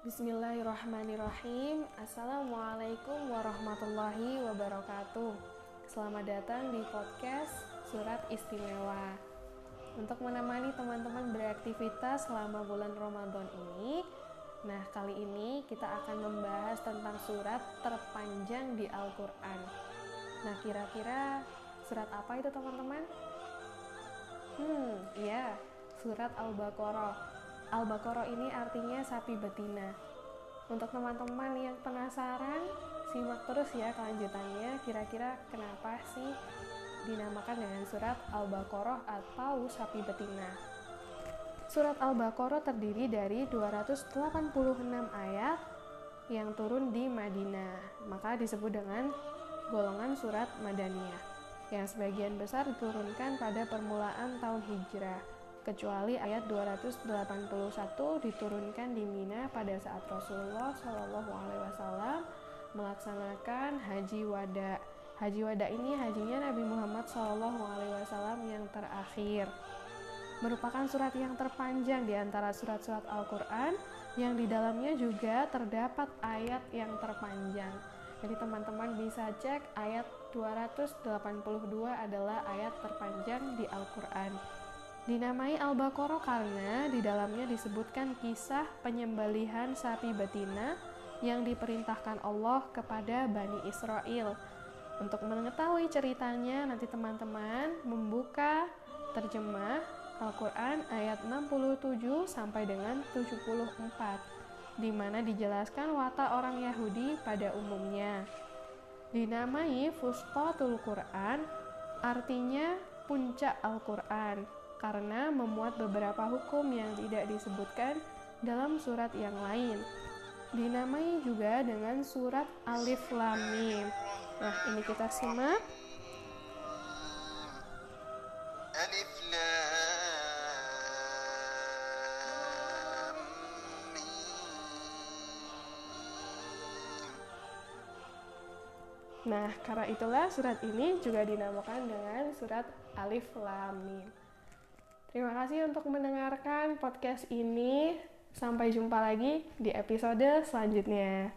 Bismillahirrahmanirrahim. Assalamualaikum warahmatullahi wabarakatuh. Selamat datang di podcast Surat Istimewa. Untuk menemani teman-teman beraktivitas selama bulan Ramadan ini Nah kali ini kita akan membahas tentang surat terpanjang di Al-Quran. Nah kira-kira surat apa itu teman-teman? Hmm, iya, surat Al-Baqarah Al-Baqarah ini artinya sapi betina. Untuk teman-teman yang penasaran, simak terus ya kelanjutannya. Kira-kira kenapa sih dinamakan dengan surat Al-Baqarah atau sapi betina? Surat Al-Baqarah terdiri dari 286 ayat yang turun di Madinah, maka disebut dengan golongan surat Madaniyah, yang sebagian besar diturunkan pada permulaan tahun hijrah kecuali ayat 281 diturunkan di Mina pada saat Rasulullah Shallallahu Alaihi Wasallam melaksanakan haji wada. Haji wada ini hajinya Nabi Muhammad Shallallahu Alaihi Wasallam yang terakhir. Merupakan surat yang terpanjang di antara surat-surat Al-Quran yang di dalamnya juga terdapat ayat yang terpanjang. Jadi teman-teman bisa cek ayat 282 adalah ayat terpanjang di Al-Quran. Dinamai Al-Baqarah karena di dalamnya disebutkan kisah penyembelihan sapi betina yang diperintahkan Allah kepada Bani Israel. Untuk mengetahui ceritanya, nanti teman-teman membuka terjemah Al-Quran ayat 67 sampai dengan 74 di mana dijelaskan watak orang Yahudi pada umumnya. Dinamai Fustatul Quran artinya puncak Al-Quran karena memuat beberapa hukum yang tidak disebutkan dalam surat yang lain. Dinamai juga dengan surat Alif Lam Mim. Nah, ini kita simak. Alif Lam Nah, karena itulah surat ini juga dinamakan dengan surat Alif Lam Mim. Terima kasih untuk mendengarkan podcast ini. Sampai jumpa lagi di episode selanjutnya.